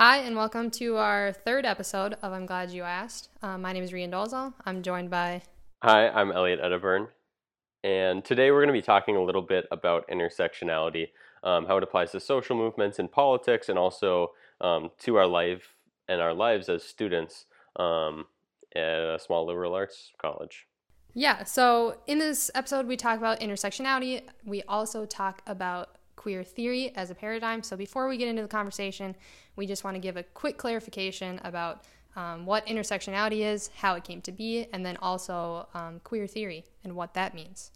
Hi, and welcome to our third episode of I'm Glad You Asked. Uh, my name is Regan Dolezal. I'm joined by. Hi, I'm Elliot Edeburn. And today we're going to be talking a little bit about intersectionality, um, how it applies to social movements and politics, and also um, to our life and our lives as students um, at a small liberal arts college. Yeah, so in this episode, we talk about intersectionality. We also talk about queer theory as a paradigm. So before we get into the conversation, we just want to give a quick clarification about um, what intersectionality is, how it came to be, and then also um, queer theory and what that means.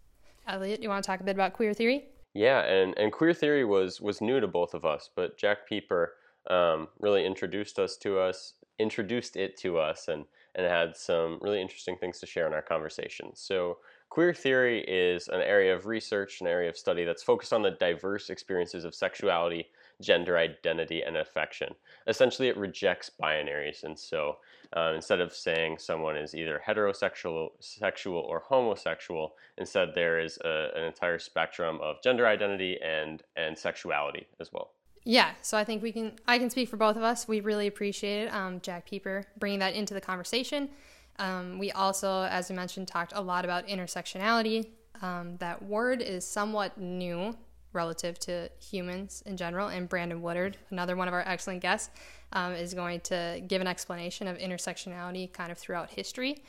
Elliot, you want to talk a bit about queer theory? Yeah, and, and queer theory was was new to both of us, but Jack Pieper um, really introduced us to us, introduced it to us, and and had some really interesting things to share in our conversation. So Queer theory is an area of research, an area of study that's focused on the diverse experiences of sexuality, gender identity, and affection. Essentially, it rejects binaries, and so uh, instead of saying someone is either heterosexual, sexual, or homosexual, instead there is a, an entire spectrum of gender identity and and sexuality as well. Yeah, so I think we can. I can speak for both of us. We really appreciated um, Jack Pieper bringing that into the conversation. Um, we also, as we mentioned, talked a lot about intersectionality. Um, that word is somewhat new relative to humans in general, and Brandyn Woodard, another one of our excellent guests, um, is going to give an explanation of intersectionality kind of throughout history.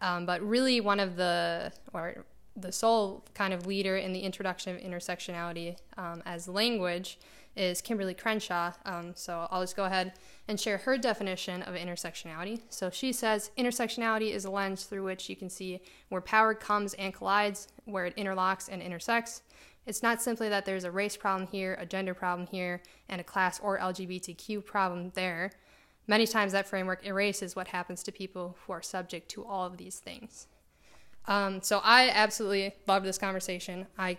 Um, but really, one of the, or the sole kind of leader in the introduction of intersectionality um, as language is Kimberlé Crenshaw. Um, so I'll just go ahead and share her definition of intersectionality. So she says intersectionality is a lens through which you can see where power comes and collides, where it interlocks and intersects. It's not simply that there's a race problem here, a gender problem here, and a class or LGBTQ problem there. Many times that framework erases what happens to people who are subject to all of these things. Um, so I absolutely love this conversation. I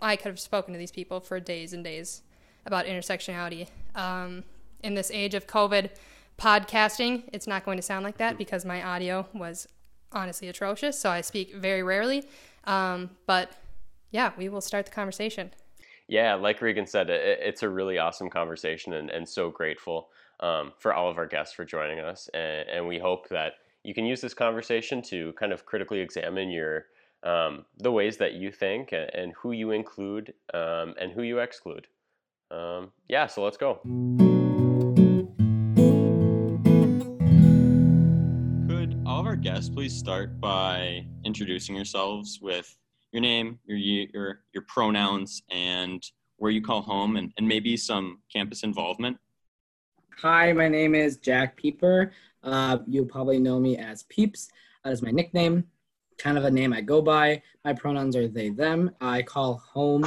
I could have spoken to these people for days and days about intersectionality. Um, in this age of COVID podcasting, it's not going to sound like that because my audio was honestly atrocious. So I speak very rarely. Um, but yeah, we will start the conversation. Yeah, like Regan said, it, it's a really awesome conversation and, and so grateful um, for all of our guests for joining us. And, and, we hope that you can use this conversation to kind of critically examine your um, the ways that you think and, and who you include um, and who you exclude um, yeah, so let's go. Could all of our guests please start by introducing yourselves with your name, your your your pronouns, and where you call home, and, and maybe some campus involvement? Hi, my name is Jack Pieper. Uh, you probably know me as Peeps. That is my nickname, kind of a name I go by. My pronouns are they, them. I call home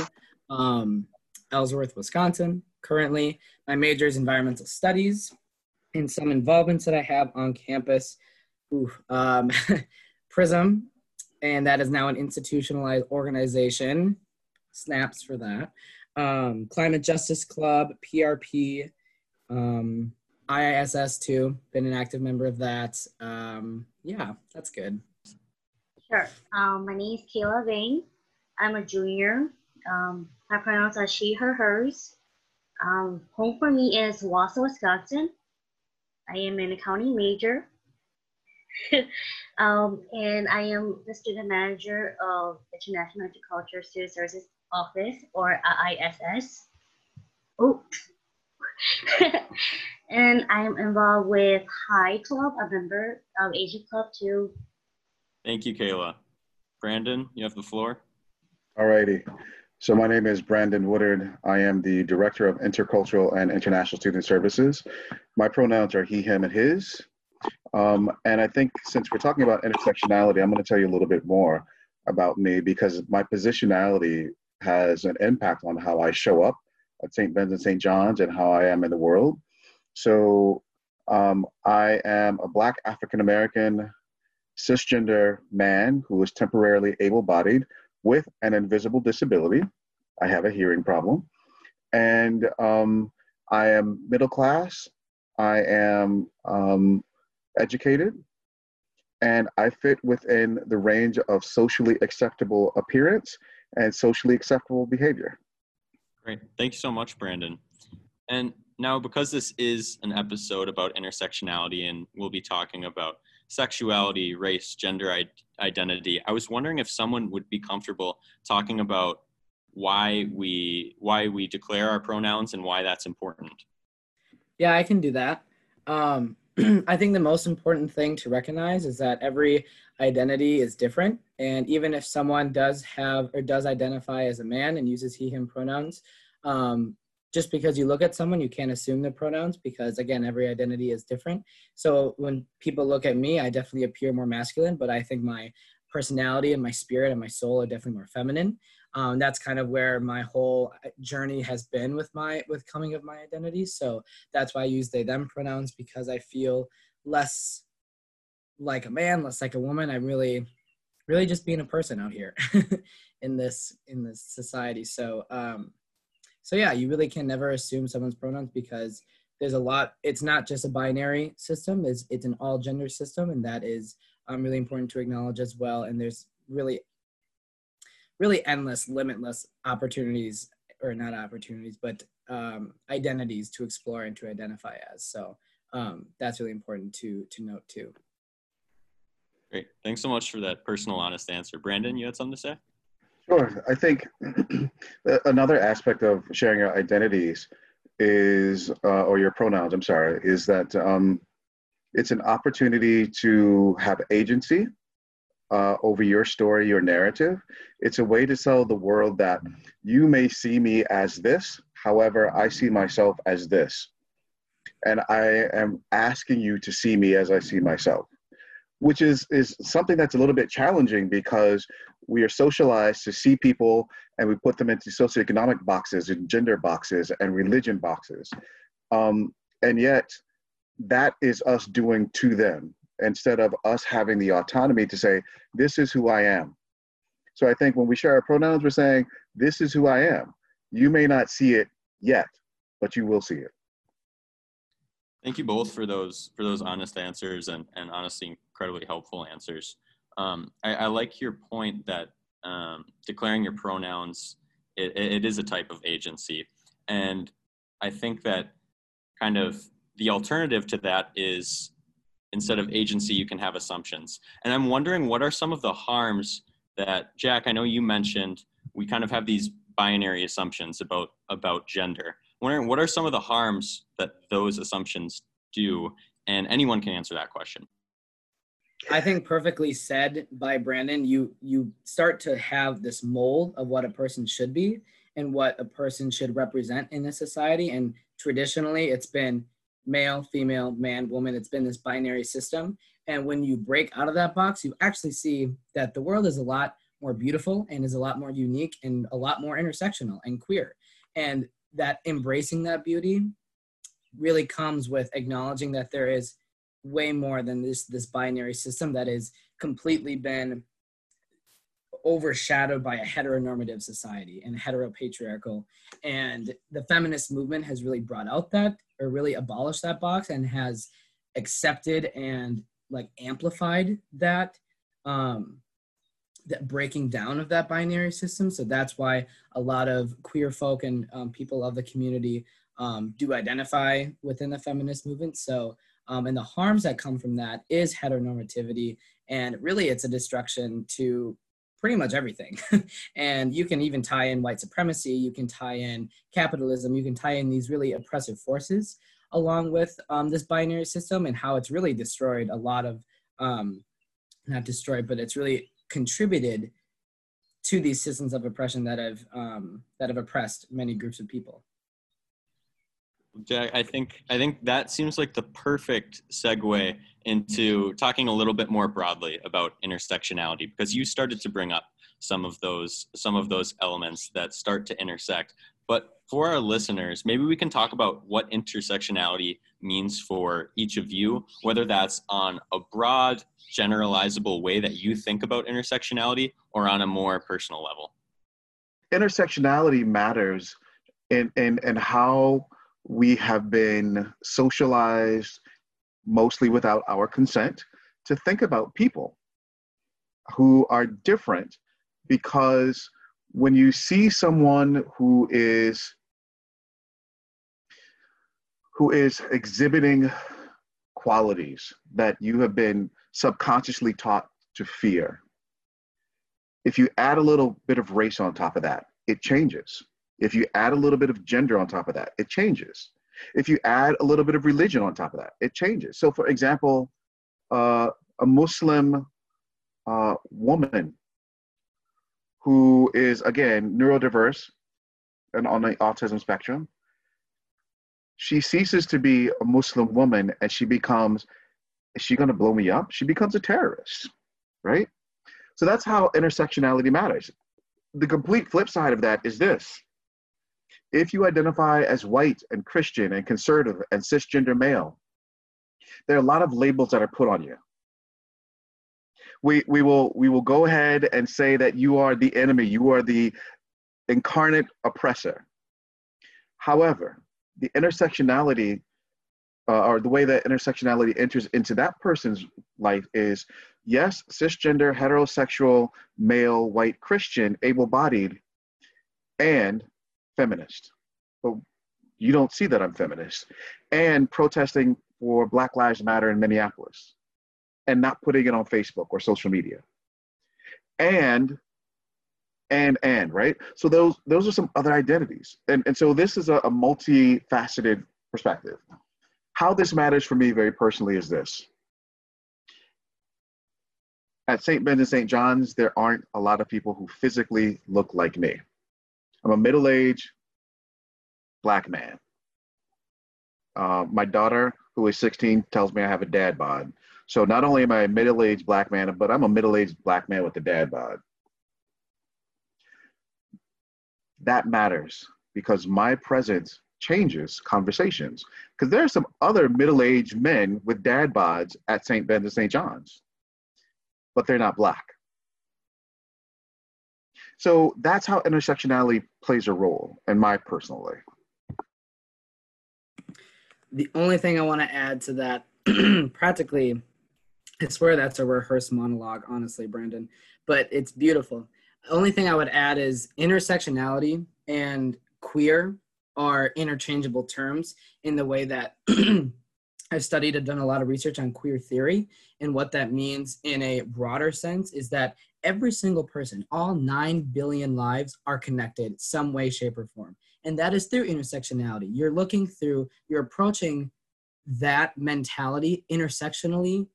um, Ellsworth, Wisconsin. Currently, my major is environmental studies and some involvements that I have on campus. Ooh, um, PRISM, and that is now an institutionalized organization. Snaps for that. Um, Climate Justice Club, PRP, um, IISS too. Been an active member of that. Um, yeah, that's good. Sure. Um, my name is Kayla Vang. I'm a junior um, my pronouns are she, her, hers. Um, home for me is Wausau, Wisconsin. I am an accounting major. um, and I am the student manager of International Intercultural Student Services Office, or IISS. Oh. and I am involved with High Club, a member of Asia Club too. Thank you, Kayla. Brandyn, you have the floor. Alrighty. So my name is Brandyn Woodard. I am the Director of Intercultural and International Student Services. My pronouns are he, him, and his. Um, and I think since we're talking about intersectionality, I'm going to tell you a little bit more about me because my positionality has an impact on how I show up at St. Ben's and St. John's and how I am in the world. So um, I am a Black African American cisgender man who is temporarily able bodied with an invisible disability. I have a hearing problem. And um, I am middle class. I am um, educated. And I fit within the range of socially acceptable appearance and socially acceptable behavior. Great. Thank you so much, Brandyn. And now, because this is an episode about intersectionality and we'll be talking about sexuality, race, gender identity, I was wondering if someone would be comfortable talking about why we why we declare our pronouns and why that's important. Yeah, I can do that. Um, I think the most important thing to recognize is that every identity is different. And even if someone does have or does identify as a man and uses he, him pronouns, um, just because you look at someone, you can't assume the pronouns because, again, every identity is different. So when people look at me, I definitely appear more masculine, but I think my personality and my spirit and my soul are definitely more feminine. Um, that's kind of where my whole journey has been with my with coming of my identity. So that's why I use they them pronouns because I feel less like a man, less like a woman. I'm really, really just being a person out here in this in this society. So um, so yeah, you really can never assume someone's pronouns because there's a lot. It's not just a binary system. It's it's an all gender system, and that is um, really important to acknowledge as well. And there's really really endless, limitless opportunities, or not opportunities, but um, identities to explore and to identify as. So um, that's really important to to note too. Great. Thanks so much for that personal, honest answer. Brandyn, you had something to say? Sure. I think another aspect of sharing your identities is, uh, or your pronouns, I'm sorry, is that um, it's an opportunity to have agency uh, over your story, your narrative. It's a way to tell the world that you may see me as this, however, I see myself as this. And I am asking you to see me as I see myself, which is, is something that's a little bit challenging because we are socialized to see people and we put them into socioeconomic boxes and gender boxes and religion boxes. Um, and yet, that is us doing to them instead of us having the autonomy to say, this is who I am. So I think when we share our pronouns, we're saying, this is who I am. You may not see it yet, but you will see it. Thank you both for those for those honest answers and, and honestly incredibly helpful answers. Um, I, I, like your point that um, declaring your pronouns it, it is a type of agency, and I think that kind of the alternative to that is instead of agency, you can have assumptions. And I'm wondering what are some of the harms that Jack? I know you mentioned we kind of have these binary assumptions about about gender. I'm wondering what are some of the harms that those assumptions do, and anyone can answer that question. I think perfectly said by Brandyn. You you start to have this mold of what a person should be and what a person should represent in a society. And traditionally, it's been male, female, man, woman. It's been this binary system. And when you break out of that box, you actually see that the world is a lot more beautiful and is a lot more unique and a lot more intersectional and queer. And that embracing that beauty really comes with acknowledging that there is way more than this this binary system that has completely been overshadowed by a heteronormative society and heteropatriarchal. And the feminist movement has really brought out that or really abolished that box and has accepted and like amplified that um that breaking down of that binary system. So that's why a lot of queer folk and um, people of the community um, do identify within the feminist movement. So um, and the harms that come from that is heteronormativity. And really, it's a destruction to pretty much everything. and you can even tie in white supremacy, you can tie in capitalism, you can tie in these really oppressive forces along with um, this binary system and how it's really destroyed a lot of, um, not destroyed, but it's really contributed to these systems of oppression that have um, that have oppressed many groups of people. Jack, I think I think that seems like the perfect segue into talking a little bit more broadly about intersectionality because you started to bring up some of those some of those elements that start to intersect. But for our listeners, maybe we can talk about what intersectionality means for each of you, whether that's on a broad, generalizable way that you think about intersectionality or on a more personal level. Intersectionality matters in in, in how we have been socialized, mostly without our consent, to think about people who are different because when you see someone who is who is exhibiting qualities that you have been subconsciously taught to fear. If you add a little bit of race on top of that, it changes. If you add a little bit of gender on top of that, it changes. If you add a little bit of religion on top of that, it changes. So, for example, uh, a Muslim uh, woman who is, again, neurodiverse and on the autism spectrum, she ceases to be a Muslim woman and she becomes, is she going to blow me up? She becomes a terrorist, right? So that's how intersectionality matters. The complete flip side of that is this if you identify as white and Christian and conservative and cisgender male, there are a lot of labels that are put on you. We, we, will, we will go ahead and say that you are the enemy, you are the incarnate oppressor. However, the intersectionality uh, or the way that intersectionality enters into that person's life is yes, cisgender, heterosexual, male, white, Christian, able bodied, and feminist. But you don't see that I'm feminist. And protesting for Black Lives Matter in Minneapolis and not putting it on Facebook or social media. And and and right so those those are some other identities and and so this is a, a multifaceted perspective how this matters for me very personally is this at st ben's and st john's there aren't a lot of people who physically look like me i'm a middle-aged black man uh, my daughter who is 16 tells me i have a dad bod so not only am i a middle-aged black man but i'm a middle-aged black man with a dad bod that matters because my presence changes conversations. Because there are some other middle aged men with dad bods at St. Ben's and St. John's, but they're not black. So that's how intersectionality plays a role in my personal life. The only thing I want to add to that, practically, I swear that's a rehearsed monologue, honestly, Brandyn, but it's beautiful the only thing I would add is intersectionality and queer are interchangeable terms in the way that I've studied and done a lot of research on queer theory. And what that means in a broader sense is that every single person, all 9 billion lives, are connected some way, shape, or form. And that is through intersectionality. You're looking through, you're approaching that mentality intersectionally,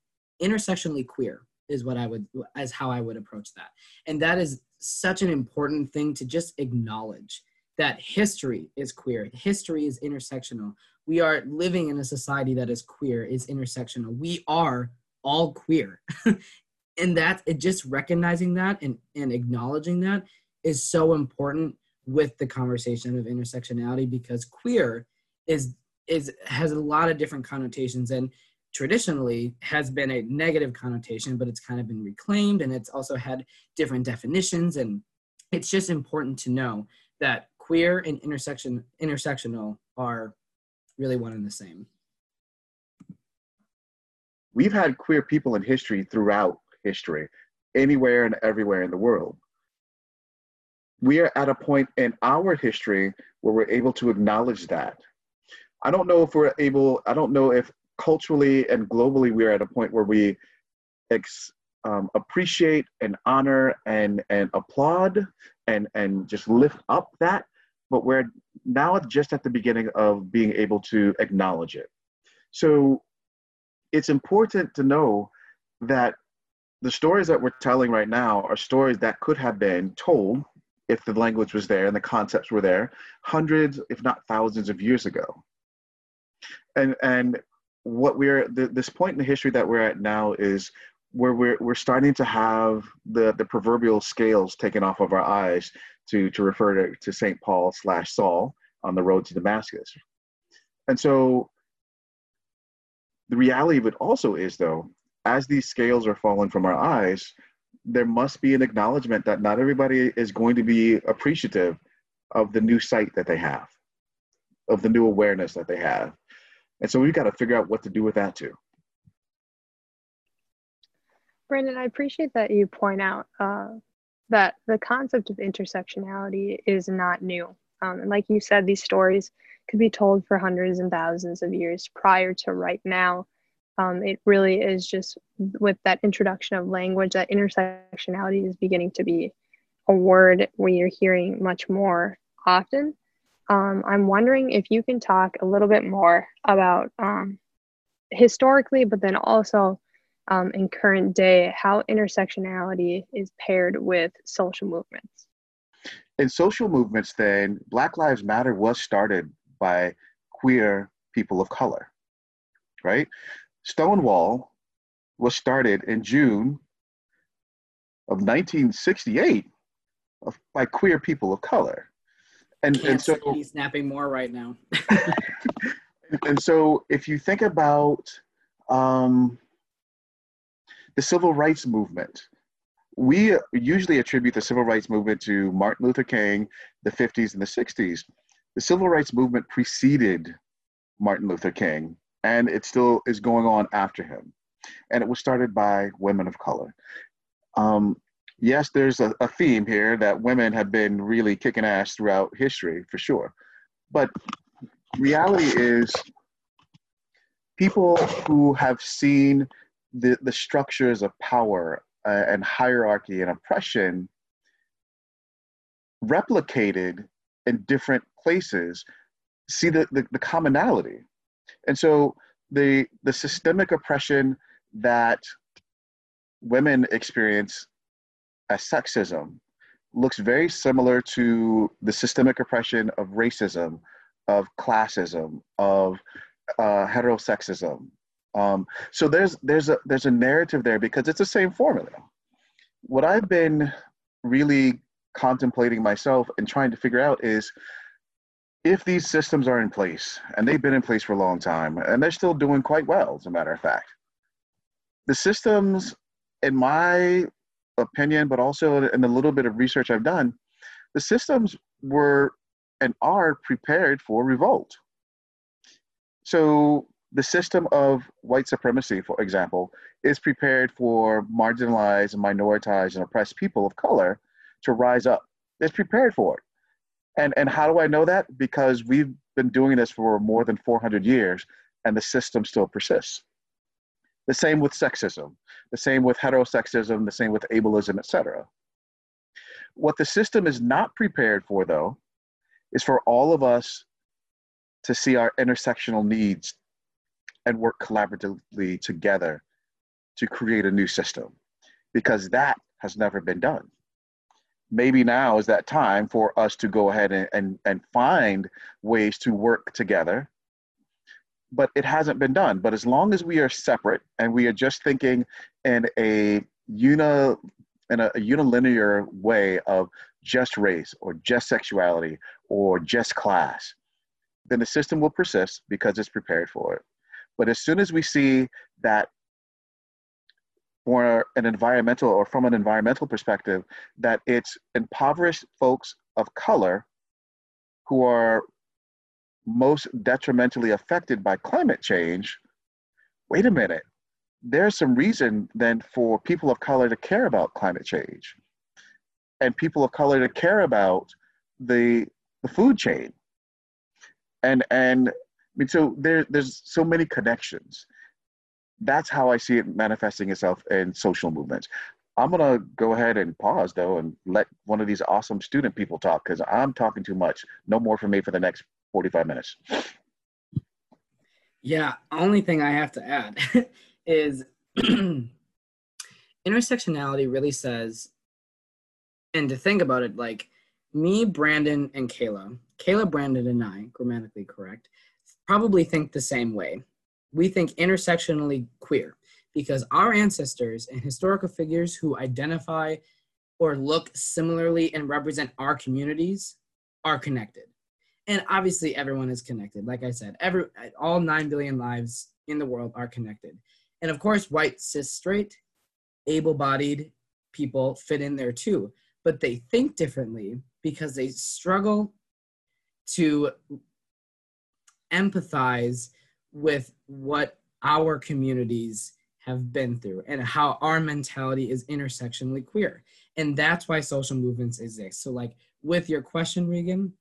intersectionally queer is what I would, as how I would approach that. And that is such an important thing to just acknowledge that history is queer, history is intersectional. We are living in a society that is queer, is intersectional. We are all queer. and that it just recognizing that and, and acknowledging that is so important with the conversation of intersectionality because queer is is has a lot of different connotations and traditionally has been a negative connotation, but it's kind of been reclaimed and it's also had different definitions. And it's just important to know that queer and intersection intersectional are really one and the same. We've had queer people in history throughout history, anywhere and everywhere in the world. We are at a point in our history where we're able to acknowledge that. I don't know if we're able, I don't know if culturally and globally, we are at a point where we ex, um, appreciate and honor and, and applaud and, and just lift up that. But we're now just at the beginning of being able to acknowledge it. So it's important to know that the stories that we're telling right now are stories that could have been told if the language was there and the concepts were there hundreds if not thousands of years ago and and what we're the, this point in the history that we're at now is where we're we're starting to have the the proverbial scales taken off of our eyes to to refer to, to Saint Paul slash Saul on the road to Damascus. And so the reality of it also is though, as these scales are falling from our eyes, there must be an acknowledgement that not everybody is going to be appreciative of the new sight that they have, of the new awareness that they have. And so we've got to figure out what to do with that too. Brandon, I appreciate that you point out uh, that the concept of intersectionality is not new. Um, and like you said, these stories could be told for hundreds and thousands of years prior to right now. Um, it really is just with that introduction of language, that intersectionality is beginning to be a word where you're hearing much more often. Um, I'm wondering if you can talk a little bit more about um, historically, but then also um, in current day, how intersectionality is paired with social movements. In social movements, then, Black Lives Matter was started by queer people of color, right? Stonewall was started in June of 1968 by queer people of color. And, Can't and so he's snapping more right now. and so if you think about um, the civil rights movement, we usually attribute the civil rights movement to Martin Luther King, the 50s and the 60s. The civil rights movement preceded Martin Luther King, and it still is going on after him. And it was started by women of color. Um, yes, there's a, a theme here that women have been really kicking ass throughout history, for sure. But reality is, people who have seen the, the structures of power uh, and hierarchy and oppression replicated in different places see the, the, the commonality. And so the, the systemic oppression that women experience as sexism looks very similar to the systemic oppression of racism, of classism, of uh, heterosexism. Um, so there's there's a there's a narrative there because it's the same formula. What I've been really contemplating myself and trying to figure out is if these systems are in place and they've been in place for a long time and they're still doing quite well, as a matter of fact, the systems, in my opinion, but also in the little bit of research I've done, the systems were and are prepared for revolt. So the system of white supremacy, for example, is prepared for marginalized, and minoritized, and oppressed people of color to rise up. It's prepared for it. And, and how do I know that? Because we've been doing this for more than 400 years and the system still persists. The same with sexism, the same with heterosexism, the same with ableism, etc. What the system is not prepared for, though, is for all of us to see our intersectional needs and work collaboratively together to create a new system, because that has never been done. Maybe now is that time for us to go ahead and, and, and find ways to work together but it hasn't been done. But as long as we are separate and we are just thinking in a uni in a, a unilinear way of just race or just sexuality or just class, then the system will persist because it's prepared for it. But as soon as we see that for an environmental or from an environmental perspective, that it's impoverished folks of color who are most detrimentally affected by climate change, wait a minute, there's some reason then for people of color to care about climate change and people of color to care about the, the food chain. And, and mean, so there, there's so many connections. That's how I see it manifesting itself in social movements. I'm gonna go ahead and pause though and let one of these awesome student people talk because I'm talking too much. No more for me for the next 45 minutes. Yeah, only thing I have to add is intersectionality really says, and to think about it, like me, Brandyn, and Kayla, Kayla, Brandyn, and I, grammatically correct, probably think the same way. We think intersectionally queer because our ancestors and historical figures who identify or look similarly and represent our communities are connected. And obviously everyone is connected. Like i said every all 9 billion lives in the world are connected. And of course white cis straight able-bodied people fit in there too. But they think differently because they struggle to empathize with what our communities have been through and how our mentality is intersectionally queer and that's why social movements exist so like with your question regan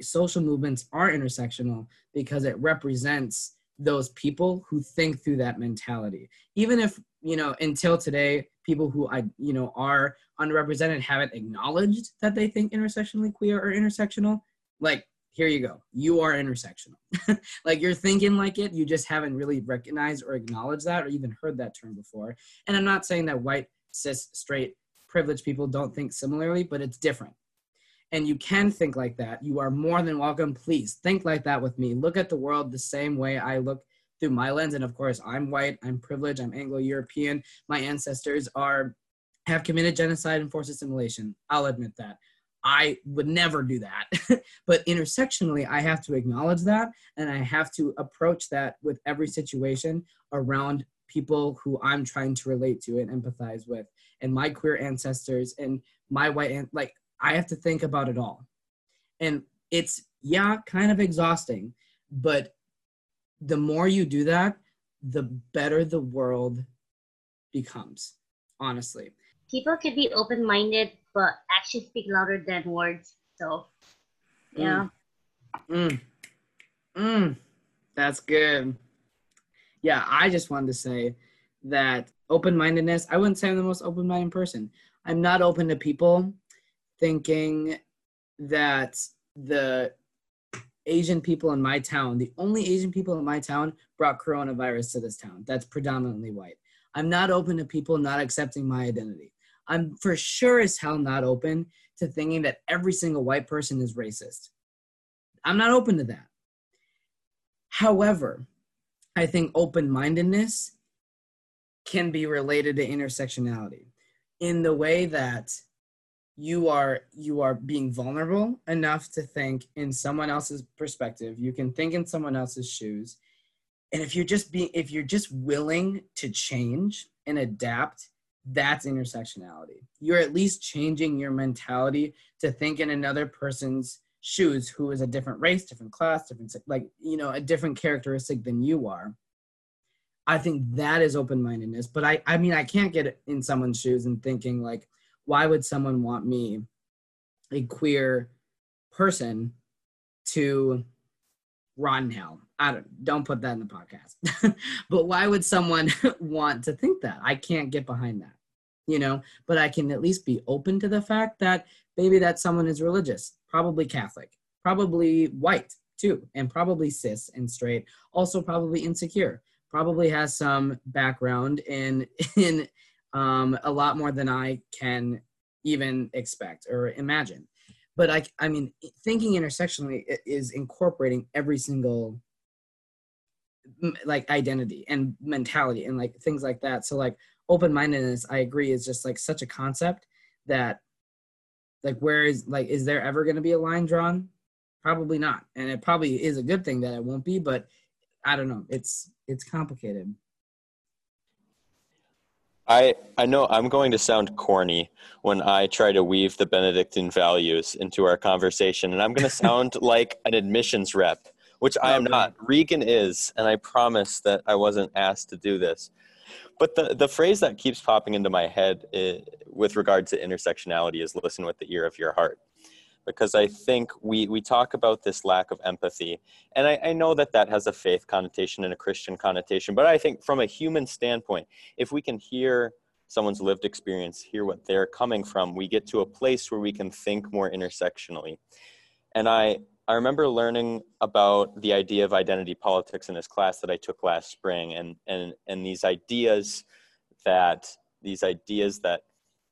social movements are intersectional because it represents those people who think through that mentality. Even if, you know, until today, people who I, you know, are underrepresented haven't acknowledged that they think intersectionally queer or intersectional, like here you go. You are intersectional. like you're thinking like it, you just haven't really recognized or acknowledged that or even heard that term before. And I'm not saying that white, cis, straight, privileged people don't think similarly, but it's different. And you can think like that. You are more than welcome. Please think like that with me. Look at the world the same way I look through my lens. And of course, I'm white, I'm privileged, I'm Anglo European. My ancestors are have committed genocide and forced assimilation. I'll admit that. I would never do that. but intersectionally, I have to acknowledge that and I have to approach that with every situation around people who I'm trying to relate to and empathize with and my queer ancestors and my white and like I have to think about it all. And it's yeah, kind of exhausting, but the more you do that, the better the world becomes, honestly. People can be open minded but actions speak louder than words. So, yeah. Mm. Mm. That's good. Yeah, I just wanted to say that open mindedness, I wouldn't say I'm the most open minded person. I'm not open to people thinking that the Asian people in my town, the only Asian people in my town brought coronavirus to this town. That's predominantly white. I'm not open to people not accepting my identity. I'm for sure as hell not open to thinking that every single white person is racist. I'm not open to that. However, I think open mindedness can be related to intersectionality in the way that you are you are being vulnerable enough to think in someone else's perspective you can think in someone else's shoes and if you're just being if you're just willing to change and adapt that's intersectionality. You're at least changing your mentality to think in another person's shoes who is a different race, different class, different like you know, a different characteristic than you are. I think that is open-mindedness, but I I mean I can't get in someone's shoes and thinking like why would someone want me a queer person to run hell? I don't don't put that in the podcast. but why would someone want to think that? I can't get behind that you know, but I can at least be open to the fact that maybe that someone is religious, probably Catholic, probably white too, and probably cis and straight, also probably insecure, probably has some background in in um, a lot more than I can even expect or imagine. But I, I mean, thinking intersectionally is incorporating every single like identity and mentality and like things like that. So like open mindedness, I agree, is just like such a concept that like where is like is there ever going to be a line drawn? Probably not, and it probably is a good thing that it won't be. But I don't know. It's it's complicated. I I know I'm going to sound corny when I try to weave the Benedictine values into our conversation, and I'm going to sound like an admissions rep, which I am not. Regan is, and I promise that I wasn't asked to do this. But the, the phrase that keeps popping into my head is, eh, with regard to intersectionality is listen with the ear of your heart. Because I think we, we talk about this lack of empathy. And I, I know that that has a faith connotation and a Christian connotation. But I think from a human standpoint, if we can hear someone's lived experience, hear what they're coming from, we get to a place where we can think more intersectionally. And I, I remember learning about the idea of identity politics in this class that I took last spring, and and and these ideas that these ideas that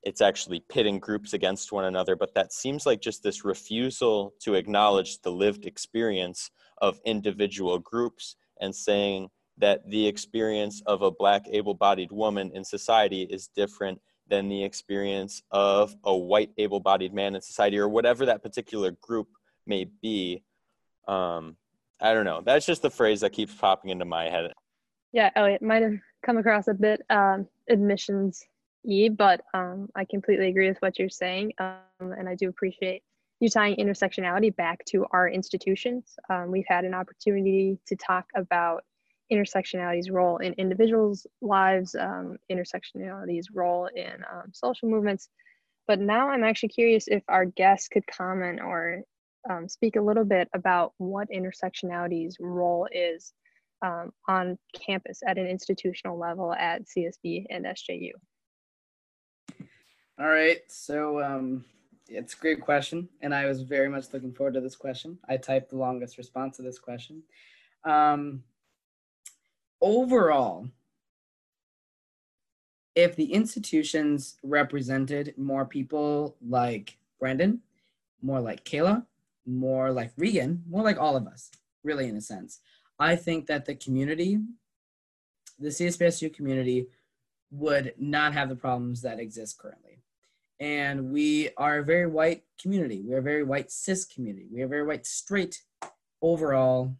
it's actually pitting groups against one another, but that seems like just this refusal to acknowledge the lived experience of individual groups and saying that the experience of a black able-bodied woman in society is different than the experience of a white able-bodied man in society or whatever that particular group may be. Um, I don't know. That's just the phrase that keeps popping into my head. Yeah, Elliot might have come across a bit um, admissions y, but um, I completely agree with what you're saying, um, and I do appreciate you tying intersectionality back to our institutions. Um, we've had an opportunity to talk about intersectionality's role in individuals' lives, um, intersectionality's role in um, social movements. But now I'm actually curious if our guests could comment or um, speak a little bit about what intersectionality's role is um, on campus at an institutional level at CSB and SJU. All right, so um, it's a great question, and I was very much looking forward to this question. I typed the longest response to this question. Um, overall, if the institutions represented more people like Brandyn, more like Kayla, more like Regan, more like all of us, really, in a sense, I think that the community, the CSBSJU community, would not have the problems that exist currently. And we are a very white community. We are a very white cis community. We are very white straight overall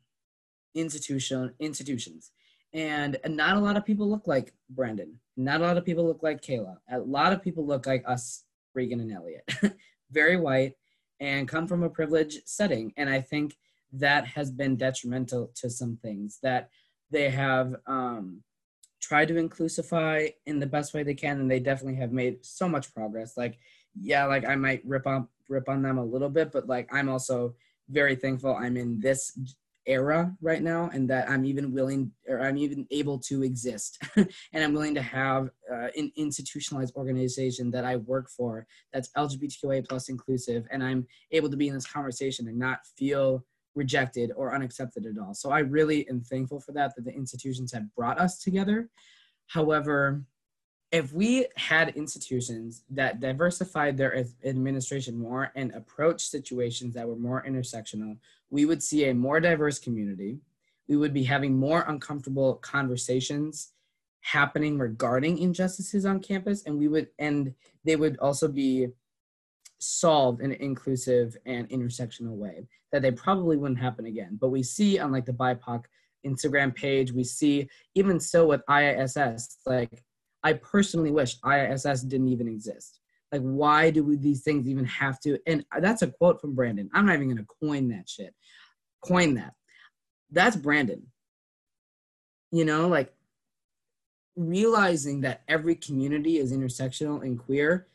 institution institutions. And not a lot of people look like Brandyn. Not a lot of people look like Kayla. A lot of people look like us, Regan and Elliot. very white and come from a privileged setting. And I think that has been detrimental to some things that they have um, tried to inclusify in the best way they can, and they definitely have made so much progress. Like, yeah, like I might rip on rip on them a little bit, but like I'm also very thankful I'm in this era right now and that i'm even willing or i'm even able to exist. And i'm willing to have uh, an institutionalized organization that i work for that's lgbtqa plus inclusive and i'm able to be in this conversation and not feel rejected or unaccepted at all. So i really am thankful for that that the institutions have brought us together. However if we had institutions that diversified their administration more and approached situations that were more intersectional, we would see a more diverse community. We would be having more uncomfortable conversations happening regarding injustices on campus, and we would and they would also be solved in an inclusive and intersectional way that they probably wouldn't happen again. But we see on like the BIPOC Instagram page, we see even so with IISS, like I personally wish ISS didn't even exist. Like, why do we, these things even have to? And that's a quote from Brandyn. I'm not even going to coin that shit. Coin that. That's Brandyn. You know, like realizing that every community is intersectional and queer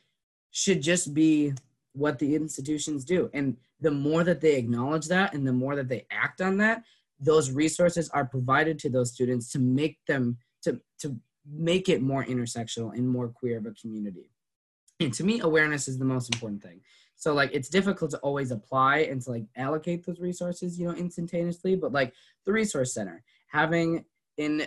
should just be what the institutions do. And the more that they acknowledge that and the more that they act on that, those resources are provided to those students to make them to to make it more intersectional and more queer of a community. And to me, awareness is the most important thing. So like it's difficult to always apply and to like allocate those resources, you know, instantaneously. But like the resource center, having an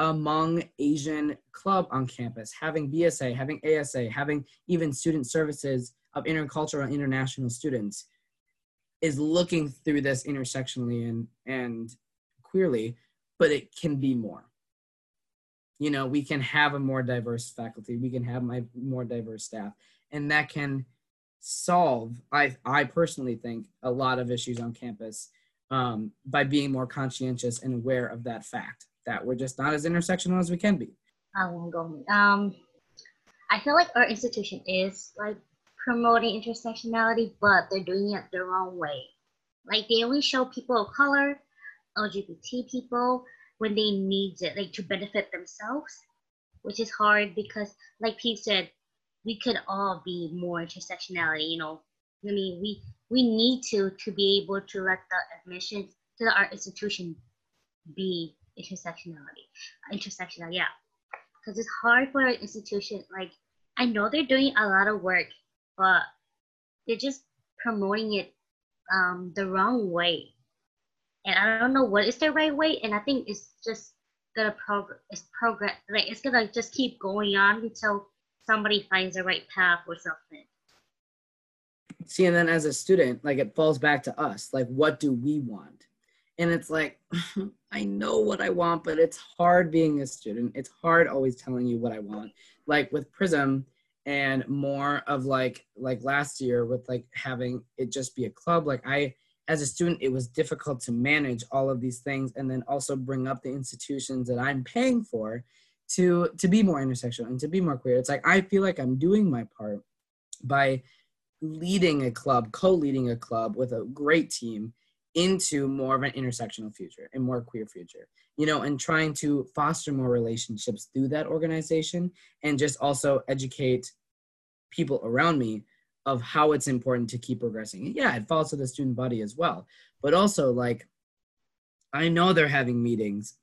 Hmong Asian club on campus, having BSA, having ASA, having even student services of intercultural international students is looking through this intersectionally and and queerly, but it can be more you know we can have a more diverse faculty we can have my more diverse staff and that can solve i i personally think a lot of issues on campus um, by being more conscientious and aware of that fact that we're just not as intersectional as we can be. Won't um i feel like our institution is like promoting intersectionality but they're doing it the wrong way. Like they only show people of color lgbt people when they need it, like to benefit themselves, which is hard because, like Peeps said, we could all be more intersectionality. You know, I mean, we we need to to be able to let the admissions to the art institution be intersectionality, intersectional, yeah, because it's hard for an institution. Like I know they're doing a lot of work, but they're just promoting it um, the wrong way and I don't know what is the right way. And I think it's just gonna progress. It's progress. Like it's gonna just keep going on until somebody finds the right path or something. See, and then as a student, like it falls back to us. Like, what do we want? And it's like, I know what I want, but it's hard being a student. It's hard always telling you what I want. Like with Prism and more of like like last year with like having it just be a club. Like I as a student, it was difficult to manage all of these things and then also bring up the institutions that I'm paying for to to be more intersectional and to be more queer. It's like I feel like I'm doing my part by leading a club, co-leading a club with a great team into more of an intersectional future and more queer future you know and trying to foster more relationships through that organization and just also educate people around me of how it's important to keep progressing. Yeah, it falls to the student body as well. But also, like, I know they're having meetings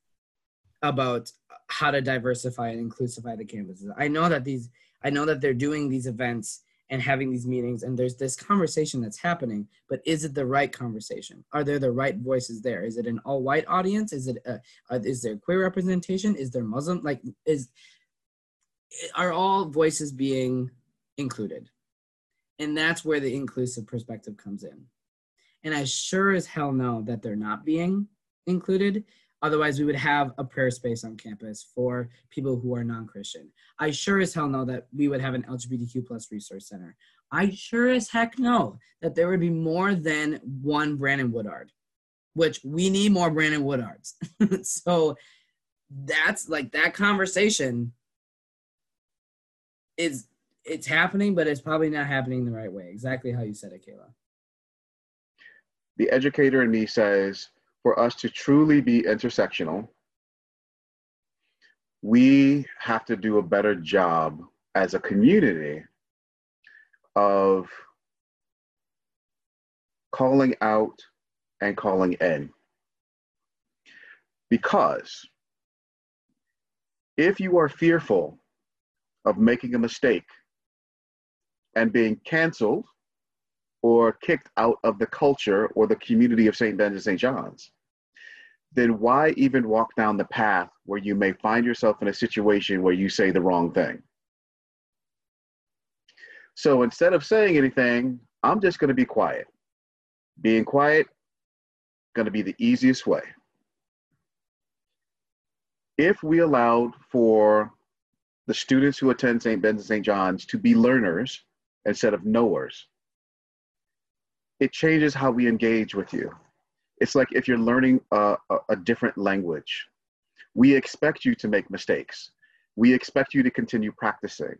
about how to diversify and inclusify the campuses. I know that these, I know that they're doing these events and having these meetings and there's this conversation that's happening but is it the right conversation are there the right voices there is it an all white audience is it a, is there queer representation is there muslim like is are all voices being included and that's where the inclusive perspective comes in and i sure as hell know that they're not being included Otherwise, we would have a prayer space on campus for people who are non-Christian. I sure as hell know that we would have an LGBTQ plus resource center. I sure as heck know that there would be more than one Brandyn Woodard, which we need more Brandyn Woodards. so that's like that conversation is it's happening, but it's probably not happening the right way. Exactly how you said it, Kayla. The educator in me says for us to truly be intersectional, we have to do a better job as a community of calling out and calling in. Because if you are fearful of making a mistake and being canceled or kicked out of the culture or the community of St. Ben's and St. John's, then why even walk down the path where you may find yourself in a situation where you say the wrong thing? So instead of saying anything, I'm just going to be quiet. Being quiet going to be the easiest way. If we allowed for the students who attend St. Ben's and St. John's to be learners instead of knowers, it changes how we engage with you. It's like if you're learning a, a, a different language, we expect you to make mistakes. We expect you to continue practicing.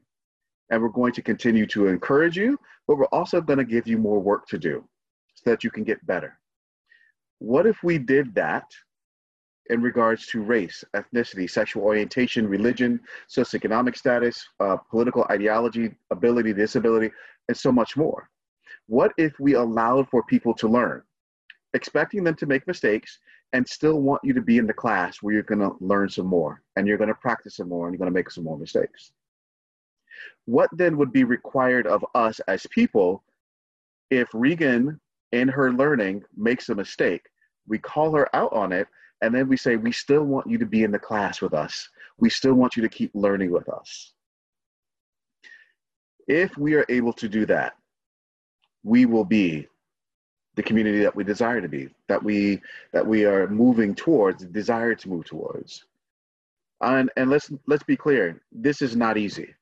And we're going to continue to encourage you, but we're also going to give you more work to do so that you can get better. What if we did that in regards to race, ethnicity, sexual orientation, religion, socioeconomic status, uh, political ideology, ability, disability, and so much more? What if we allowed for people to learn, expecting them to make mistakes and still want you to be in the class where you're going to learn some more and you're going to practice some more and you're going to make some more mistakes? What then would be required of us as people if Regan, in her learning, makes a mistake? We call her out on it and then we say, We still want you to be in the class with us. We still want you to keep learning with us. If we are able to do that, we will be the community that we desire to be, that we that we are moving towards, desire to move towards. And and let's let's be clear, this is not easy.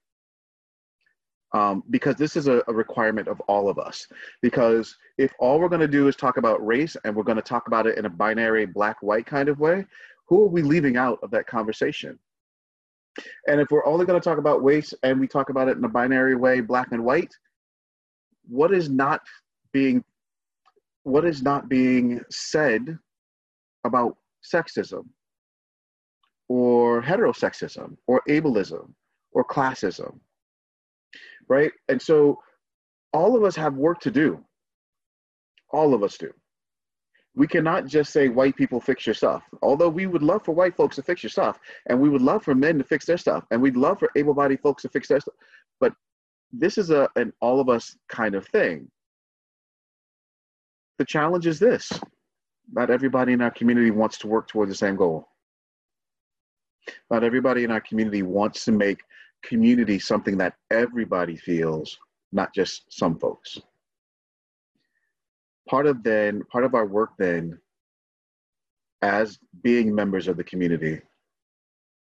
Um, because this is a, a requirement of all of us. Because if all we're going to do is talk about race and we're going to talk about it in a binary black white kind of way, who are we leaving out of that conversation? And if we're only going to talk about race and we talk about it in a binary way, black and white, what is not being what is not being said about sexism or heterosexism or ableism or classism right and so all of us have work to do all of us do we cannot just say white people fix your stuff although we would love for white folks to fix your stuff and we would love for men to fix their stuff and we'd love for able-bodied folks to fix their stuff but this is a an all of us kind of thing. The challenge is this not everybody in our community wants to work toward the same goal. Not everybody in our community wants to make community something that everybody feels, not just some folks. Part of then, part of our work then, as being members of the community,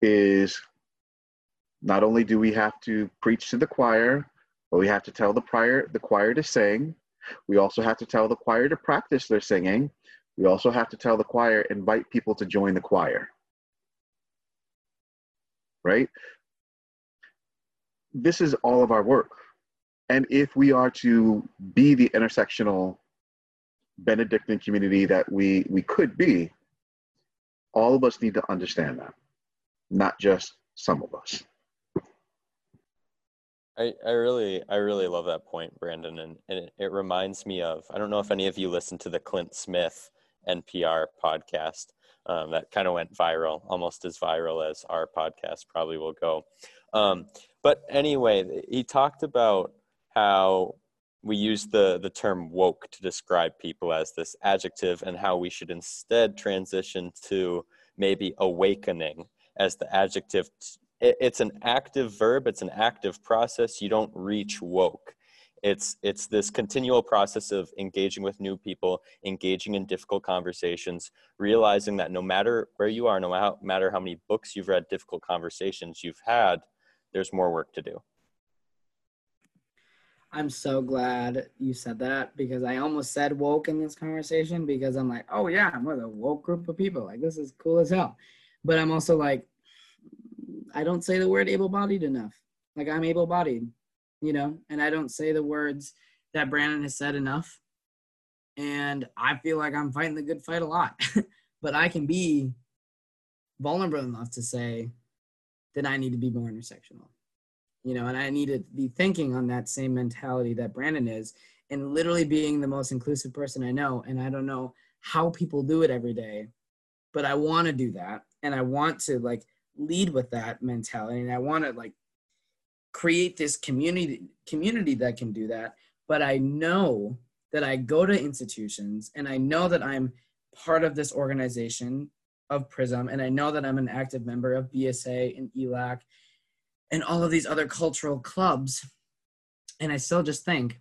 is not only do we have to preach to the choir, but we have to tell the prior the choir to sing. We also have to tell the choir to practice their singing. We also have to tell the choir, invite people to join the choir. Right? This is all of our work. And if we are to be the intersectional Benedictine community that we, we could be, all of us need to understand that, not just some of us. I, I really I really love that point, Brandyn, and, and it, it reminds me of I don't know if any of you listened to the Clint Smith NPR podcast um, that kind of went viral, almost as viral as our podcast probably will go. Um, but anyway, he talked about how we use the the term woke to describe people as this adjective, and how we should instead transition to maybe awakening as the adjective. It's an active verb. It's an active process. You don't reach woke. It's it's this continual process of engaging with new people engaging in difficult conversations realizing that no matter where you are no matter how many books you've read difficult conversations you've had there's more work to do i'm so glad you said that because i almost said woke in this conversation because i'm like oh yeah i'm with a woke group of people like this is cool as hell but i'm also like I don't say the word able-bodied enough. Like I'm able-bodied, you know, and I don't say the words that Brandyn has said enough. And I feel like I'm fighting the good fight a lot, but I can be vulnerable enough to say that I need to be more intersectional, you know, and I need to be thinking on that same mentality that Brandyn is, and literally being the most inclusive person I know. And I don't know how people do it every day, but I want to do that, and I want to like lead with that mentality. And i want to like create this community community that can do that. But i know that i go to institutions and i know that i'm part of this organization of prism and i know that i'm an active member of bsa and elac and all of these other cultural clubs and i still just think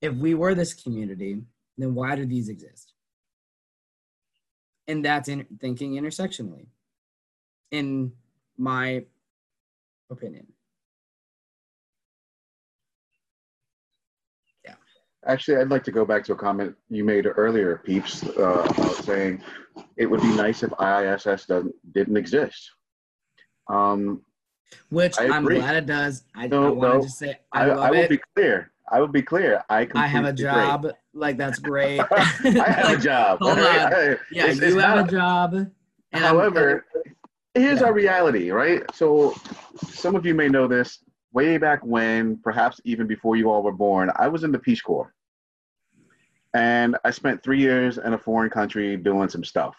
if we were this community then why do these exist and that's in thinking intersectionally in my opinion. Actually, I'd like to go back to a comment you made earlier, Peeps, uh, about saying it would be nice if IISS doesn't didn't exist. Um, Which I'm glad it does. I, no, I wanted no, to say I, I, I will it. be clear. I will be clear. I I have a job. Like that's great. I have like, a job. Hold on. Yeah, it's, you it's have not, a job. however, here's yeah. our reality, right? So some of you may know this. Way back when, perhaps even before you all were born, I was in the Peace Corps. And I spent three years in a foreign country doing some stuff.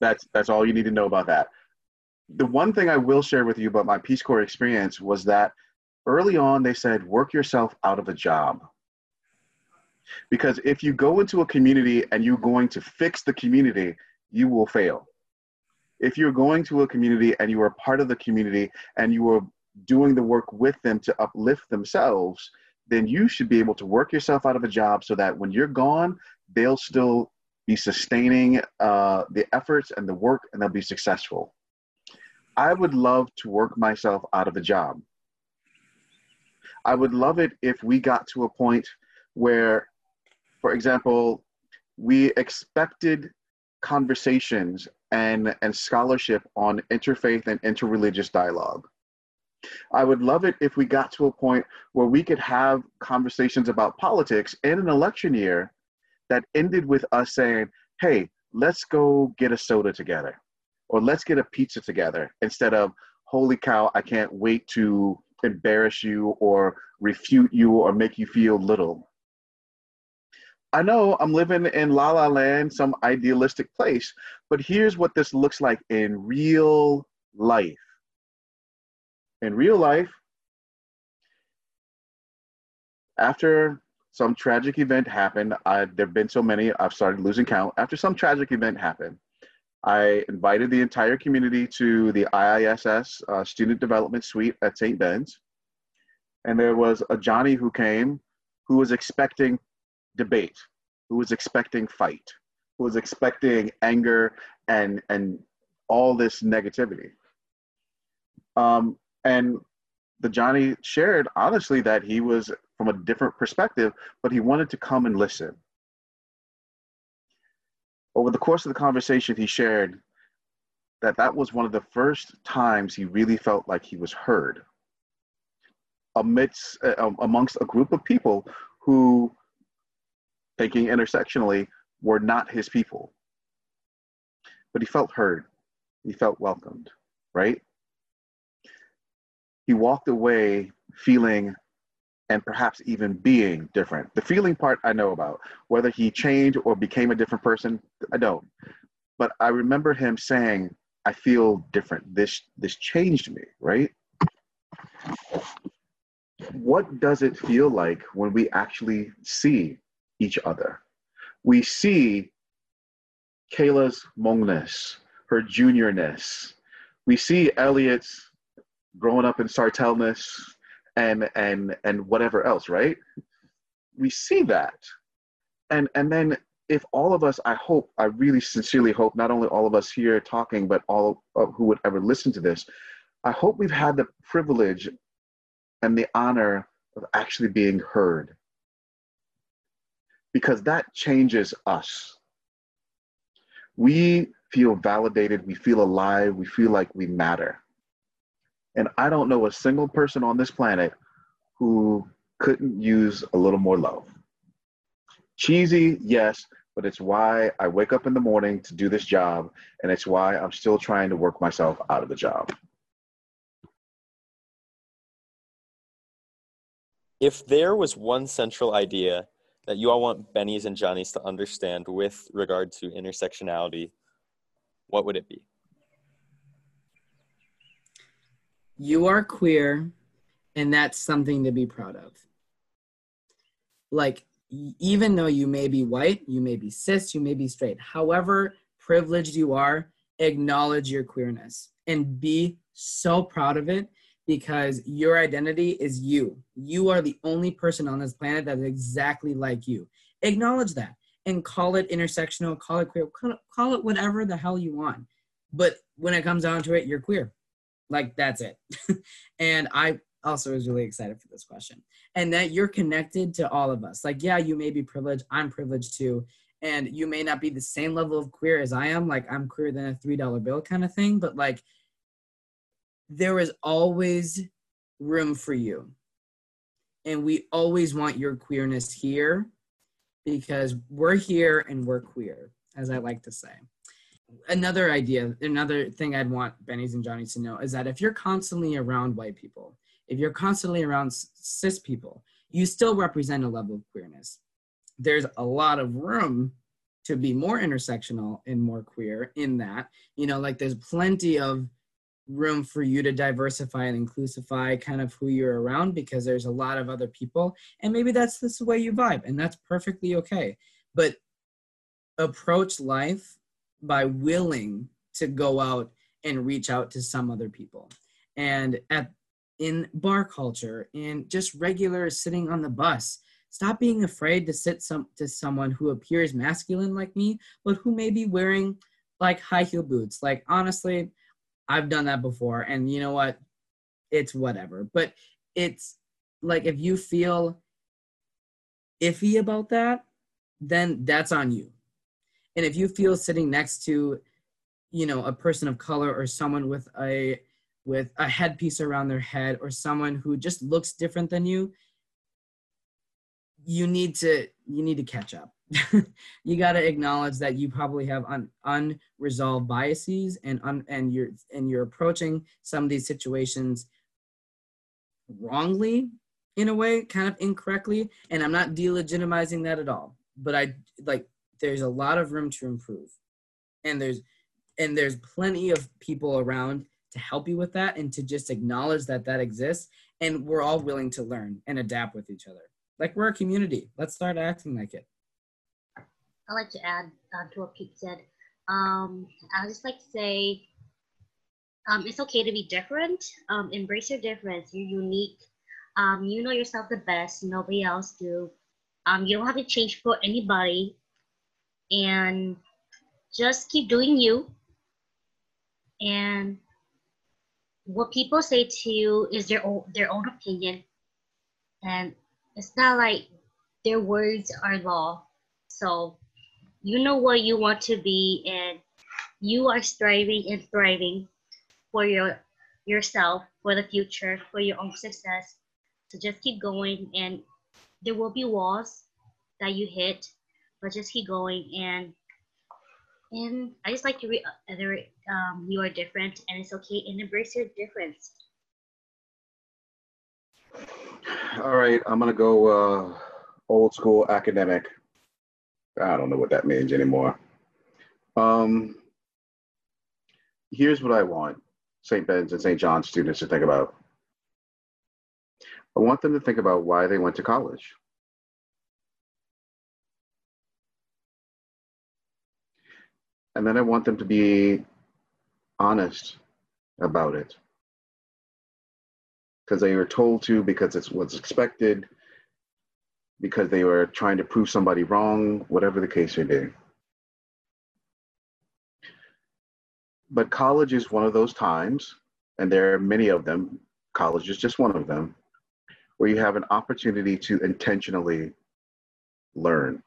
That's that's all you need to know about that. The one thing I will share with you about my Peace Corps experience was that early on they said work yourself out of a job. Because if you go into a community and you're going to fix the community, you will fail if you're going to a community and you are part of the community and you are doing the work with them to uplift themselves, then you should be able to work yourself out of a job so that when you're gone, they'll still be sustaining uh, the efforts and the work and they'll be successful. I would love to work myself out of a job. I would love it if we got to a point where, for example, we expected conversations and, and scholarship on interfaith and interreligious dialogue. I would love it if we got to a point where we could have conversations about politics in an election year that ended with us saying, hey, let's go get a soda together or let's get a pizza together instead of, holy cow, I can't wait to embarrass you or refute you or make you feel little. I know I'm living in La La Land, some idealistic place, but here's what this looks like in real life. In real life, after some tragic event happened, there have been so many, I've started losing count. After some tragic event happened, I invited the entire community to the IISS uh, Student Development Suite at St. Ben's. And there was a Johnny who came who was expecting debate, who was expecting fight, who was expecting anger and and all this negativity. Um, and the Johnny shared honestly that he was from a different perspective, but he wanted to come and listen. Over the course of the conversation, he shared that that was one of the first times he really felt like he was heard amidst uh, amongst a group of people who thinking intersectionally, were not his people. But he felt heard, he felt welcomed, right? He walked away feeling, and perhaps even being different. The feeling part I know about. Whether he changed or became a different person, I don't. But I remember him saying, I feel different. This this changed me, right? What does it feel like when we actually see each other? We see Kayla's Hmongness, her juniorness. We see Elliot's growing up in Sartellness and and and whatever else, right? We see that. And and then if all of us, I hope, I really sincerely hope, not only all of us here talking, but all of who would ever listen to this, I hope we've had the privilege and the honor of actually being heard. Because that changes us. We feel validated, we feel alive, we feel like we matter. And I don't know a single person on this planet who couldn't use a little more love. Cheesy, yes, but it's why I wake up in the morning to do this job, and it's why I'm still trying to work myself out of the job. If there was one central idea that you all want Bennies and Johnnies to understand with regard to intersectionality, what would it be? You are queer, and that's something to be proud of. Like, even though you may be white, you may be cis, you may be straight, however privileged you are, acknowledge your queerness and be so proud of it because your identity is you. You are the only person on this planet that is exactly like you. Acknowledge that and call it intersectional, call it queer, call it whatever the hell you want. But when it comes down to it, you're queer. Like that's it. and I also was really excited for this question. And that you're connected to all of us. Like, yeah, you may be privileged. I'm privileged too. And you may not be the same level of queer as I am. Like, I'm queer than a $3 bill kind of thing. But like, there is always room for you. And we always want your queerness here because we're here and we're queer, as I like to say. Another idea, another thing I'd want Bennies and Johnnies to know is that if you're constantly around white people, if you're constantly around cis people, you still represent a level of queerness. There's a lot of room to be more intersectional and more queer in that, you know, like there's plenty of room for you to diversify and inclusify kind of who you're around because there's a lot of other people and maybe that's the way you vibe and that's perfectly okay but approach life by willing to go out and reach out to some other people and at in bar culture in just regular sitting on the bus stop being afraid to sit some to someone who appears masculine like me but who may be wearing like high heel boots like honestly I've done that before, and you know what? It's whatever. But it's like if you feel iffy about that, then that's on you. And if you feel sitting next to, you know, a person of color or someone with a with a headpiece around their head or someone who just looks different than you, you need to you need to catch up. You got to acknowledge that you probably have un, unresolved biases and un, and you're and you're approaching some of these situations wrongly in a way kind of incorrectly. And i'm not delegitimizing that at all but i like there's a lot of room to improve and there's and there's plenty of people around to help you with that and to just acknowledge that that exists and we're all willing to learn and adapt with each other like we're a community let's start acting like it I'd like to add uh, to what Pete said. Um, I just like to say um, it's okay to be different. Um, embrace your difference. You're unique. Um, you know yourself the best. Nobody else do. Um, you don't have to change for anybody. And just keep doing you. And what people say to you is their own, their own opinion. And it's not like their words are law. So you know what you want to be and you are striving and thriving for your yourself for the future for your own success so just keep going and there will be walls that you hit but just keep going and and i just like to reiterate um, you are different and it's okay and embrace your difference all right, I'm gonna go uh, old school academic. I don't know what that means anymore. Um, here's what I want St. Ben's and St. John's students to think about. I want them to think about why they went to college. And then I want them to be honest about it. Because they were told to, because it's what's expected, because they were trying to prove somebody wrong, whatever the case may be. But college is one of those times, and there are many of them, college is just one of them, where you have an opportunity to intentionally learn.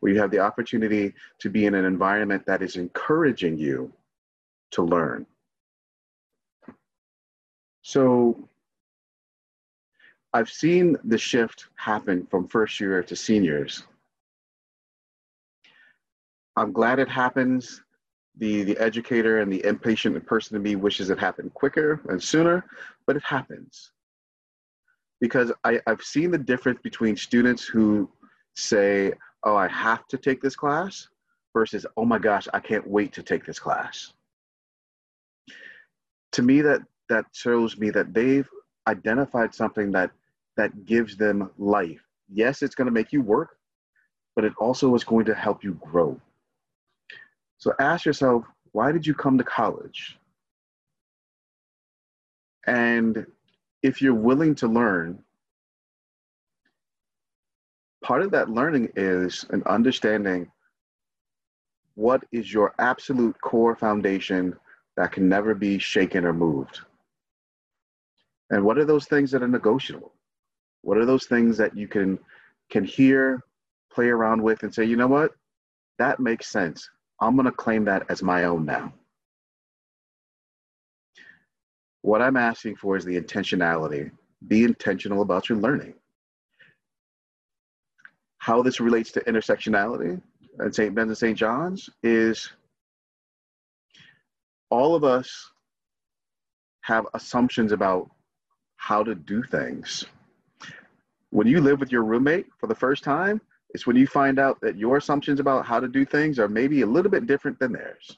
Where you have the opportunity to be in an environment that is encouraging you to learn. So I've seen the shift happen from first year to seniors. I'm glad it happens. The, the educator and the impatient person in me wishes it happened quicker and sooner, but it happens. Because I, I've seen the difference between students who say, oh, I have to take this class versus, oh my gosh, I can't wait to take this class. To me, that, that shows me that they've identified something that that gives them life. Yes, it's going to make you work, but it also is going to help you grow. So ask yourself, why did you come to college? And if you're willing to learn, part of that learning is an understanding what is your absolute core foundation that can never be shaken or moved. And what are those things that are negotiable? What are those things that you can can hear, play around with, and say, you know what, that makes sense. I'm going to claim that as my own now. What I'm asking for is the intentionality. Be intentional about your learning. How this relates to intersectionality at St. Ben's and St. John's is all of us have assumptions about how to do things when you live with your roommate for the first time, it's when you find out that your assumptions about how to do things are maybe a little bit different than theirs.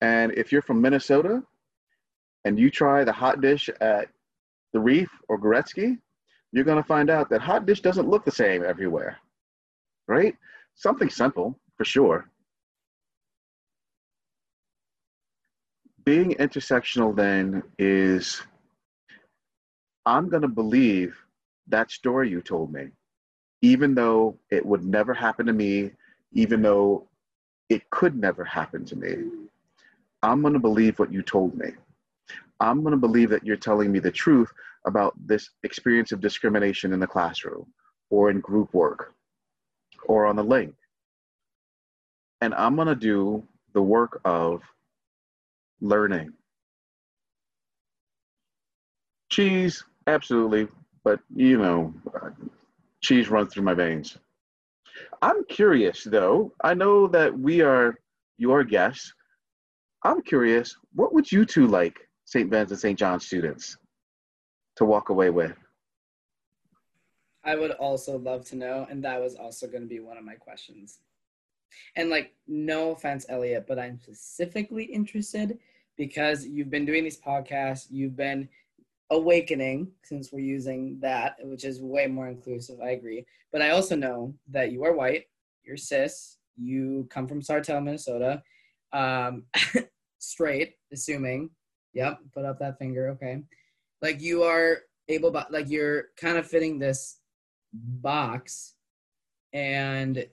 And if you're from Minnesota and you try the hot dish at the Reef or Gorecki, you're going to find out that hot dish doesn't look the same everywhere, right? Something simple for sure. Being intersectional then is I'm going to believe that story you told me, even though it would never happen to me, even though it could never happen to me. I'm going to believe what you told me. I'm going to believe that you're telling me the truth about this experience of discrimination in the classroom or in group work or on the link. And I'm going to do the work of learning. Cheese, Absolutely, but you know, cheese runs through my veins. I'm curious though. I know that we are your guests. I'm curious, what would you two like St. Ben's and St. John students to walk away with? I would also love to know, and that was also going to be one of my questions. And like, no offense, Elliot, but I'm specifically interested because you've been doing these podcasts, you've been awakening since we're using that which is way more inclusive i agree but i also know that you are white you're cis you come from sartell minnesota um, straight assuming yep put up that finger okay like you are able but like you're kind of fitting this box and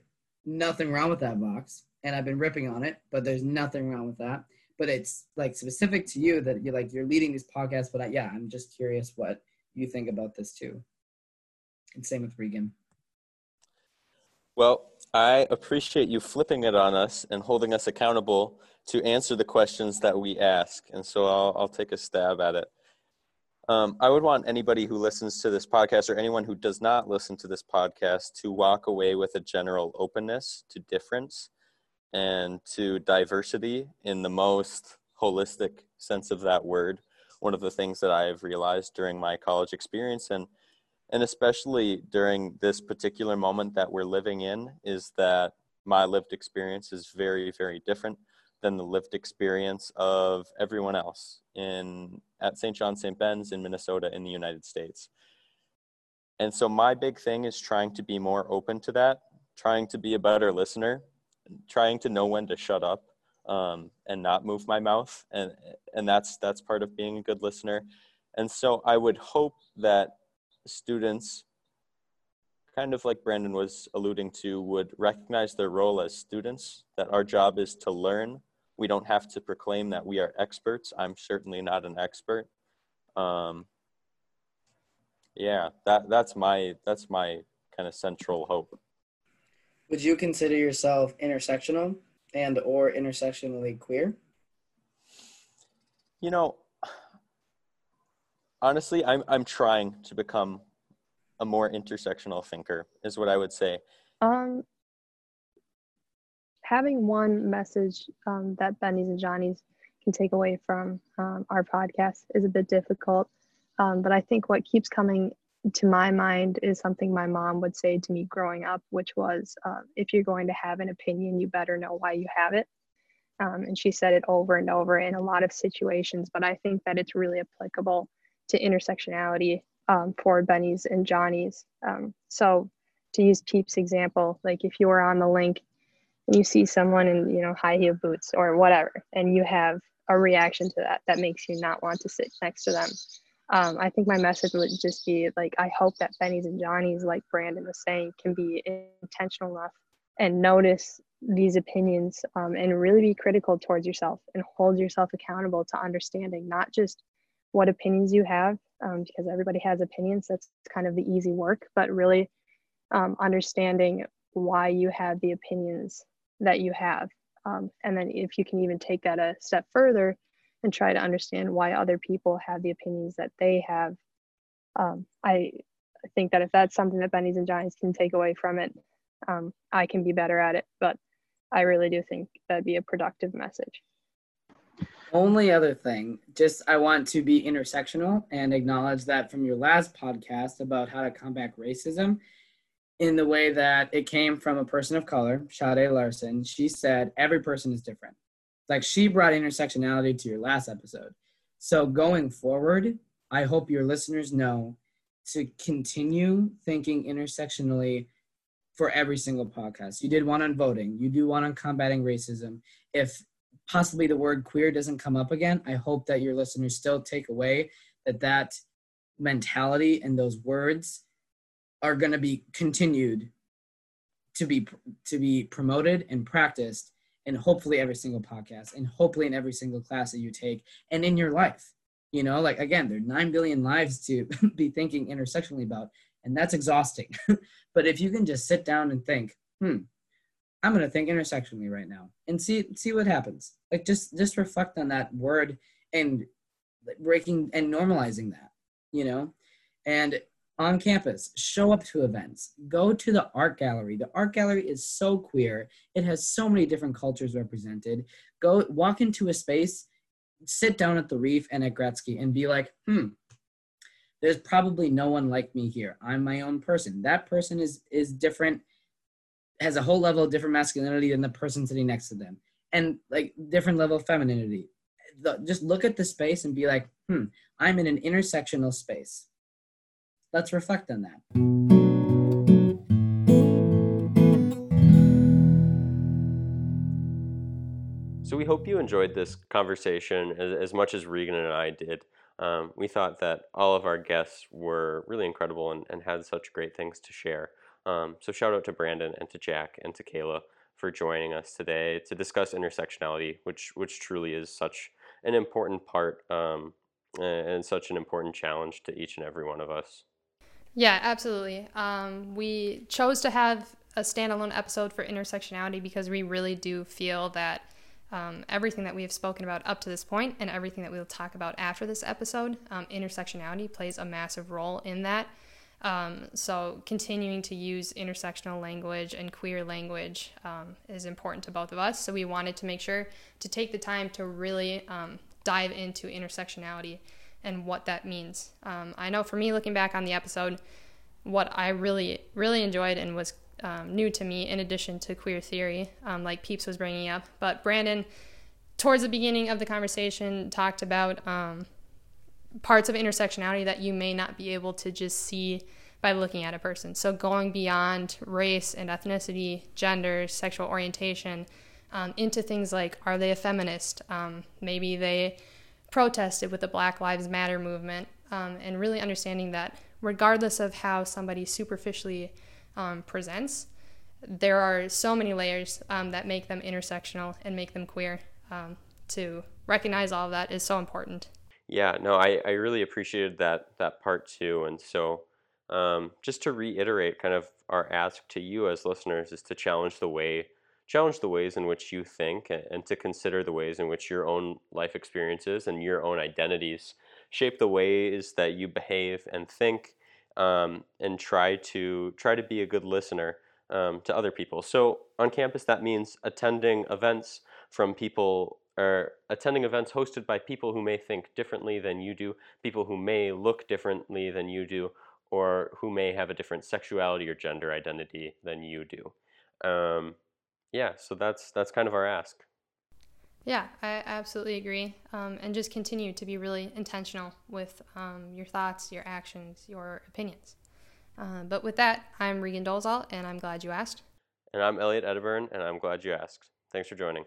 nothing wrong with that box and i've been ripping on it but there's nothing wrong with that but it's like specific to you that you're like you're leading these podcasts. But I, yeah, I'm just curious what you think about this too. And same with Regan. Well, I appreciate you flipping it on us and holding us accountable to answer the questions that we ask. And so I'll, I'll take a stab at it. Um, I would want anybody who listens to this podcast or anyone who does not listen to this podcast to walk away with a general openness to difference and to diversity in the most holistic sense of that word, one of the things that I've realized during my college experience and and especially during this particular moment that we're living in is that my lived experience is very very different than the lived experience of everyone else in at St. John St. Ben's in Minnesota in the United States. And so my big thing is trying to be more open to that, trying to be a better listener, trying to know when to shut up um, and not move my mouth, and and that's that's part of being a good listener. And so I would hope that students, kind of like Brandyn was alluding to, would recognize their role as students. That our job is to learn. We don't have to proclaim that we are experts. I'm certainly not an expert. Um, yeah, that that's my that's my kind of central hope. Would you consider yourself intersectional and or intersectionally queer? You know, honestly, I'm I'm trying to become a more intersectional thinker. Is what I would say. Um, having one message um, that Benny's and Johnny's can take away from um, our podcast is a bit difficult. Um, but I think what keeps coming to my mind is something my mom would say to me growing up, which was, uh, if you're going to have an opinion, you better know why you have it. Um, and she said it over and over in a lot of situations, but I think that it's really applicable to intersectionality um, for Benny's and Johnny's. Um, so to use Peep's example, like if you are on the link and you see someone in, you know, high heel boots or whatever, and you have a reaction to that, that makes you not want to sit next to them um, I think my message would just be like, I hope that Benny's and Johnny's, like Brandyn was saying, can be intentional enough and notice these opinions um, and really be critical towards yourself and hold yourself accountable to understanding not just what opinions you have, um, because everybody has opinions. That's kind of the easy work, but really um, understanding why you have the opinions that you have. Um, and then if you can even take that a step further and try to understand why other people have the opinions that they have. Um, I, think that if that's something that Benny's and Johnny's can take away from it, um, I can be better at it. But I really do think that'd be a productive message. Only other thing, just I want to be intersectional and acknowledge that from your last podcast about how to combat racism in the way that it came from a person of color, Sade Larson. She said every person is different. Like she brought intersectionality to your last episode. So going forward, I hope your listeners know to continue thinking intersectionally for every single podcast. You did one on voting, you do one on combating racism. If possibly the word queer doesn't come up again, I hope that your listeners still take away that that mentality and those words are going to be continued to be to be promoted and practiced in hopefully every single podcast and hopefully in every single class that you take and in your life. You know like again there are 9 billion lives to be thinking intersectionally about and that's exhausting. But if you can just sit down and think hmm i'm to think intersectionally right now and see see what happens like just just reflect on that word and breaking and normalizing that you know and on campus, show up to events, go to the art gallery. The art gallery is so queer. It has so many different cultures represented. Go walk into a space, sit down at the reef and at Gorecki and be like, hmm, there's probably no one like me here. I'm my own person. That person is is different, has a whole level of different masculinity than the person sitting next to them. And like different level of femininity. The, just look at the space and be like, hmm, I'm in an intersectional space let's reflect on that. So we hope you enjoyed this conversation as, as much as Regan and I did. Um, we thought that all of our guests were really incredible and, and had such great things to share. Um, so shout out to Brandyn and to Jack and to Kayla for joining us today to discuss intersectionality, which which truly is such an important part um, and such an important challenge to each and every one of us. Yeah, absolutely. Um, we chose to have a standalone episode for intersectionality because we really do feel that um, everything that we have spoken about up to this point and everything that we will talk about after this episode, um, intersectionality plays a massive role in that. Um, so, continuing to use intersectional language and queer language um, is important to both of us. So, we wanted to make sure to take the time to really um, dive into intersectionality and what that means. Um, I know for me, looking back on the episode, what I really, really enjoyed and was um, new to me, in addition to queer theory, um, like Peeps was bringing up. But Brandyn, towards the beginning of the conversation, talked about parts of intersectionality that you may not be able to just see by looking at a person. So going beyond race and ethnicity, gender, sexual orientation, um, into things like are they a feminist? Um, maybe they protested with the Black Lives Matter movement, um, and really understanding that regardless of how somebody superficially um, presents, there are so many layers um, that make them intersectional and make them queer. Um, to recognize all of that is so important. Yeah, no, I, I really appreciated that that part too. And so um, just to reiterate kind of our ask to you as listeners is to challenge the way challenge the ways in which you think and, and to consider the ways in which your own life experiences and your own identities shape the ways that you behave and think um, and try to try to be a good listener um, to other people so on campus that means attending events from people or attending events hosted by people who may think differently than you do people who may look differently than you do or who may have a different sexuality or gender identity than you do. Um, yeah, so that's that's kind of our ask. Yeah, I absolutely agree. Um, and just continue to be really intentional with um, your thoughts, your actions, your opinions. Uh, but with that, I'm Regan Dolezal, and I'm glad you asked. And I'm Elliot Edburn, and I'm glad you asked. Thanks for joining.